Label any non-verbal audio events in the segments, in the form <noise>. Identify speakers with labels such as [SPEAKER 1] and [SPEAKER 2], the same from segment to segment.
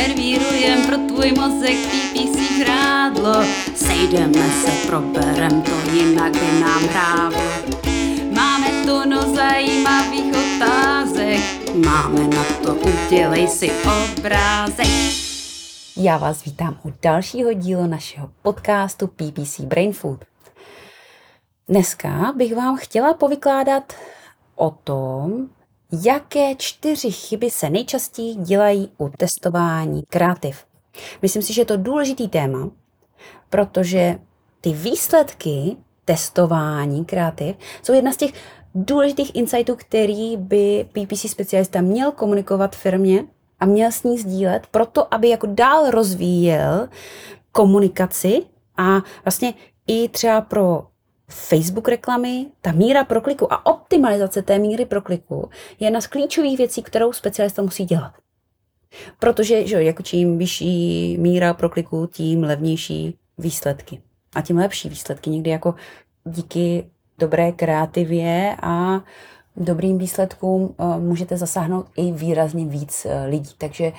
[SPEAKER 1] servírujem pro tvůj mozek PPC hrádlo. Sejdeme se, proberem to, jinak by nám hrávlo. Máme tu no zajímavých otázek, máme na to, udělej si obrázek.
[SPEAKER 2] Já vás vítám u dalšího dílu našeho podcastu PPC Brain Food. Dneska bych vám chtěla povykládat o tom, jaké čtyři chyby se nejčastěji dělají u testování kreativ. Myslím si, že je to důležitý téma, protože ty výsledky testování kreativ jsou jedna z těch důležitých insightů, který by PPC specialista měl komunikovat firmě a měl s ní sdílet, proto aby jako dál rozvíjel komunikaci a vlastně i třeba pro Facebook reklamy, ta míra prokliku a optimalizace té míry prokliku je jedna z klíčových věcí, kterou specialista musí dělat. Protože že, jako čím vyšší míra prokliku, tím levnější výsledky. A tím lepší výsledky. Někdy jako díky dobré kreativě a dobrým výsledkům eh, můžete zasáhnout i výrazně víc eh, lidí. Takže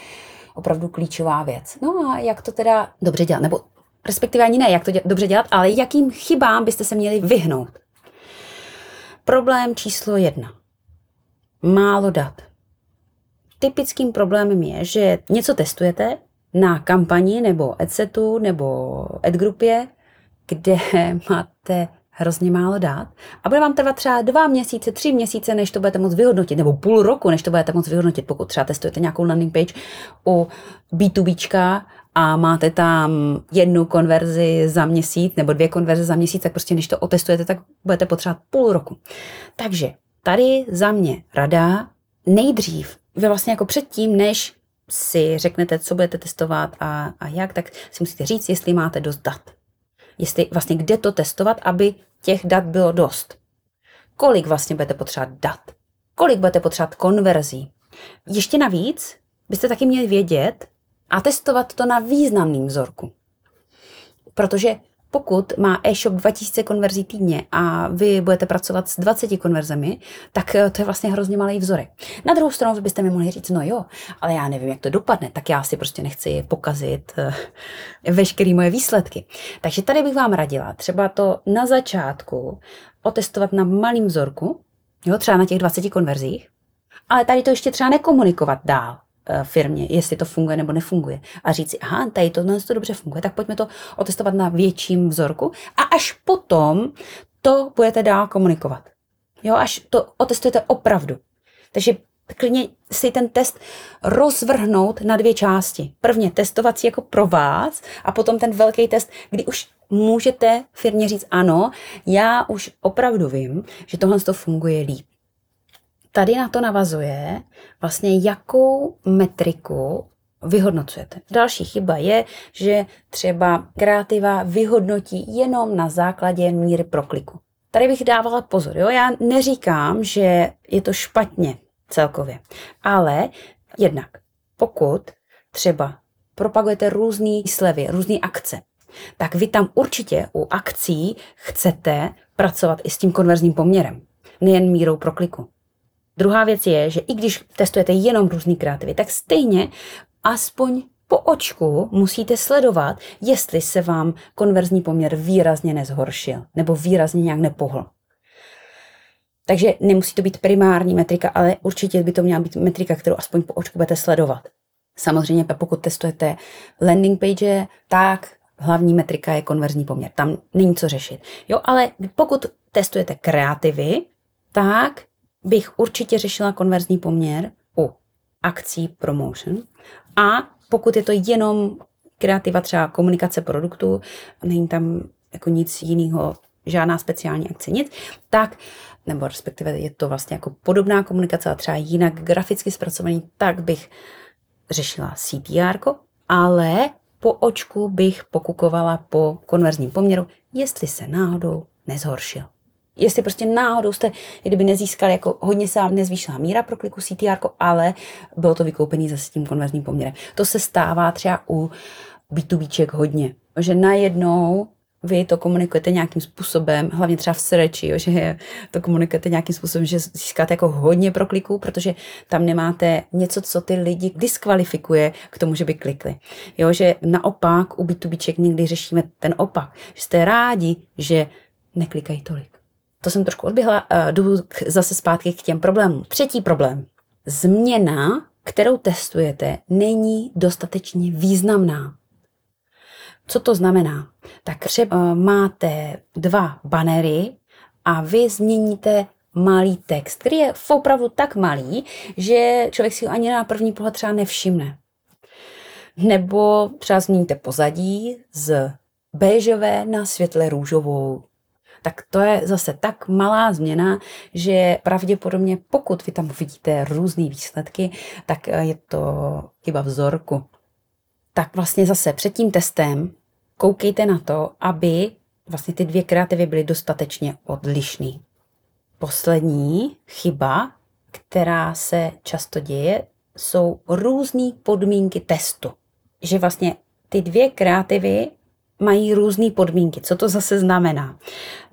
[SPEAKER 2] opravdu klíčová věc. No a jak to teda dobře dělat? Nebo respektive ani ne, jak to dě- dobře dělat, ale jakým chybám byste se měli vyhnout. Problém číslo jedna. Málo dat. Typickým problémem je, že něco testujete na kampani nebo adsetu nebo adgrupě, kde <laughs> máte hrozně málo dát a bude vám trvat třeba dva měsíce, tři měsíce, než to budete moct vyhodnotit, nebo půl roku, než to budete moct vyhodnotit, pokud třeba testujete nějakou landing page u B2Bčka a máte tam jednu konverzi za měsíc nebo dvě konverze za měsíc, tak prostě než to otestujete, tak budete potřebovat půl roku. Takže tady za mě rada nejdřív, vy vlastně jako předtím, než si řeknete, co budete testovat a, a jak, tak si musíte říct, jestli máte dost dat. Jestli vlastně kde to testovat, aby těch dat bylo dost. Kolik vlastně budete potřebovat dat? Kolik budete potřebovat konverzí? Ještě navíc byste taky měli vědět, a testovat to na významným vzorku. Protože pokud má e-shop 2000 konverzí týdně a vy budete pracovat s 20 konverzemi, tak eh, to je vlastně hrozně malý vzorek. Na druhou stranu byste mi mohli říct, no jo, ale já nevím, jak to dopadne, tak já si prostě nechci pokazit <laughs> uh, veškeré moje výsledky. Takže tady bych vám radila třeba to na začátku otestovat na malým vzorku, jo, třeba na těch 20 konverzích, ale tady to ještě třeba nekomunikovat dál Eh, firmě, jestli to funguje nebo nefunguje. A říct si, aha, tady to, to dobře funguje, tak pojďme to otestovat na větším vzorku a až potom to budete dál komunikovat. Jo, až to otestujete opravdu. Takže klidně si ten test rozvrhnout na dvě části. Prvně testovací jako pro vás a potom ten velký test, kdy už můžete firmě říct ano, já už opravdu vím, že tohle to funguje líp tady na to navazuje vlastně, jakou metriku vyhodnocujete. Další chyba je, že třeba kreativa vyhodnotí jenom na základě míry prokliku. Tady bych dávala pozor, jo? já neříkám, že je to špatně celkově, ale jednak pokud třeba propagujete různé slevy, různé akce, tak vy tam určitě u akcí chcete pracovat i s tím konverzním poměrem, nejen mírou prokliku. Druhá věc je, že i když testujete jenom různý kreativy, tak stejně aspoň po očku musíte sledovat, jestli se vám konverzní poměr výrazně nezhoršil nebo výrazně nějak nepohl. Takže nemusí to být primární metrika, ale určitě by to měla být metrika, kterou aspoň po očku budete sledovat. Samozřejmě, pokud testujete landing page, tak hlavní metrika je konverzní poměr. Tam není co řešit. Jo, ale pokud testujete kreativy, tak bych určitě řešila konverzní poměr u akcí promotion. A pokud je to jenom kreativa třeba komunikace produktu, není tam jako nic jiného, žádná speciální akce, nic, tak nebo respektive je to vlastně jako podobná komunikace, a třeba jinak graficky zpracovaný, tak bych řešila CTR, ale po očku bych pokukovala po konverzním poměru, jestli se náhodou nezhoršil jestli prostě náhodou jste, kdyby nezískali, jako hodně se vám nezvýšila míra pro kliku CTR, ale bylo to vykoupený zase tím konverzním poměrem. To se stává třeba u B2Bček hodně, že najednou vy to komunikujete nějakým způsobem, hlavně třeba v sreči, že to komunikujete nějakým způsobem, že získáte jako hodně prokliků, protože tam nemáte něco, co ty lidi diskvalifikuje k tomu, že by klikli. Jo, že naopak u B2Bček někdy řešíme ten opak, že jste rádi, že neklikají tolik. To jsem trošku odběhla, jdu zase zpátky k těm problémům. Třetí problém. Změna, kterou testujete, není dostatečně významná. Co to znamená? Tak třeba máte dva banery a vy změníte malý text, který je opravdu tak malý, že člověk si ho ani na první pohled třeba nevšimne. Nebo třeba změníte pozadí z béžové na světle růžovou. Tak to je zase tak malá změna, že pravděpodobně pokud vy tam uvidíte různé výsledky, tak je to chyba vzorku. Tak vlastně zase před tím testem koukejte na to, aby vlastně ty dvě kreativy byly dostatečně odlišné. Poslední chyba, která se často děje, jsou různé podmínky testu. Že vlastně ty dvě kreativy mají různé podmínky. Co to zase znamená?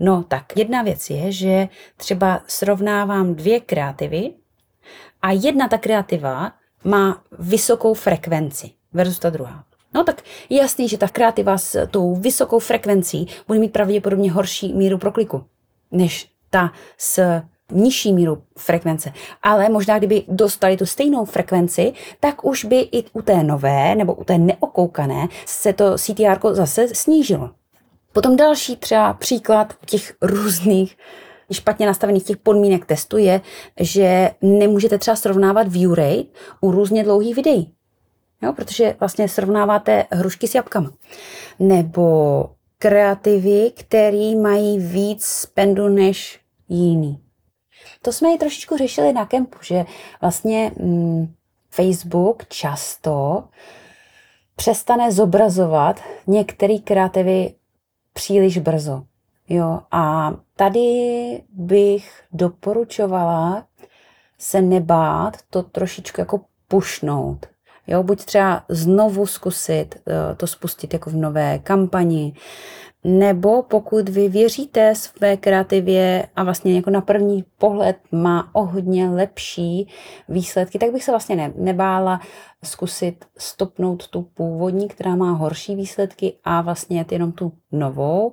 [SPEAKER 2] No tak jedna věc je, že třeba srovnávám dvě kreativy a jedna ta kreativa má vysokou frekvenci versus ta druhá. No tak je jasný, že ta kreativa s tou vysokou frekvencí bude mít pravděpodobně horší míru prokliku než ta s nižší míru frekvence. Ale možná, kdyby dostali tu stejnou frekvenci, tak už by i u té nové nebo u té neokoukané se to CTR zase snížilo. Potom další třeba příklad těch různých špatně nastavených těch podmínek testu je, že nemůžete třeba srovnávat view rate u různě dlouhých videí. Jo, protože vlastně srovnáváte hrušky s jabkama. Nebo kreativy, který mají víc spendu než jiný. To jsme i trošičku řešili na kempu, že vlastně mm, Facebook často přestane zobrazovat některé kreativy příliš brzo. Jo, a tady bych doporučovala se nebát to trošičku jako pušnout. Jo, buď třeba znovu zkusit eh, to spustit jako v nové kampani, nebo pokud vy věříte své kreativě a vlastně jako na první pohled má o hodně lepší výsledky, tak bych se vlastně ne, nebála zkusit stopnout tu původní, která má horší výsledky a vlastně jenom tu novou,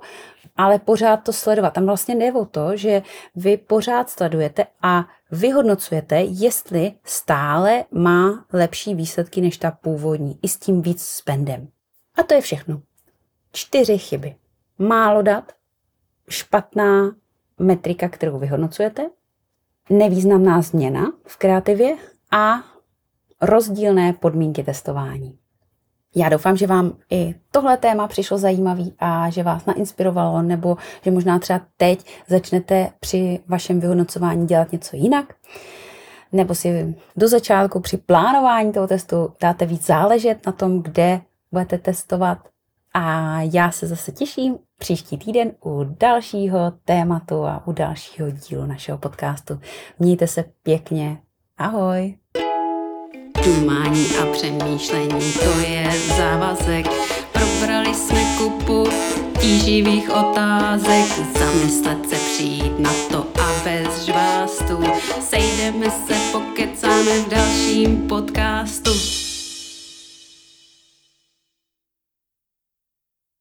[SPEAKER 2] ale pořád to sledovat. Tam vlastně jde o to, že vy pořád sledujete a vyhodnocujete, jestli stále má lepší výsledky než ta původní, i s tím víc spendem. A to je všechno. Čtyři chyby. Málo dat, špatná metrika, kterou vyhodnocujete, nevýznamná změna v kreativě a rozdílné podmínky testování. Já doufám, že vám i tohle téma přišlo zajímavý a že vás nainspirovalo, nebo že možná třeba teď začnete při vašem vyhodnocování dělat něco jinak, nebo si do začátku při plánování toho testu dáte víc záležet na tom, kde budete testovat. A já se zase těším příští týden u dalšího tématu a u dalšího dílu našeho podcastu. Mějte se pěkně. Ahoj!
[SPEAKER 1] Dumání a přemýšlení, to je závazek. Probrali jsme kupu tíživých otázek, zamyslet se přijít na to a bez žvástu. Sejdeme se, pokecáme v dalším podcastu.